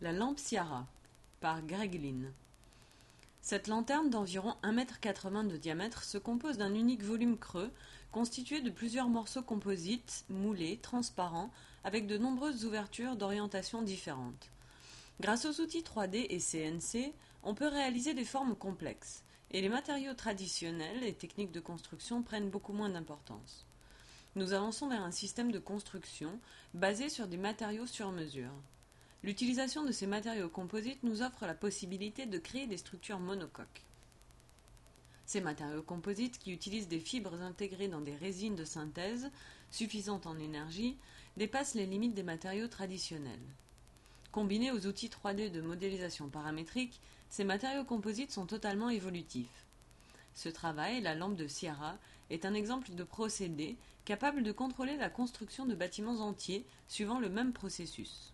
La lampe Ciara par Greg Lynn. Cette lanterne d'environ 1,80 m de diamètre se compose d'un unique volume creux constitué de plusieurs morceaux composites, moulés, transparents, avec de nombreuses ouvertures d'orientation différentes. Grâce aux outils 3D et CNC, on peut réaliser des formes complexes, et les matériaux traditionnels et techniques de construction prennent beaucoup moins d'importance. Nous avançons vers un système de construction basé sur des matériaux sur mesure. L'utilisation de ces matériaux composites nous offre la possibilité de créer des structures monocoques. Ces matériaux composites, qui utilisent des fibres intégrées dans des résines de synthèse suffisantes en énergie, dépassent les limites des matériaux traditionnels. Combinés aux outils 3D de modélisation paramétrique, ces matériaux composites sont totalement évolutifs. Ce travail, la lampe de Sierra, est un exemple de procédé capable de contrôler la construction de bâtiments entiers suivant le même processus.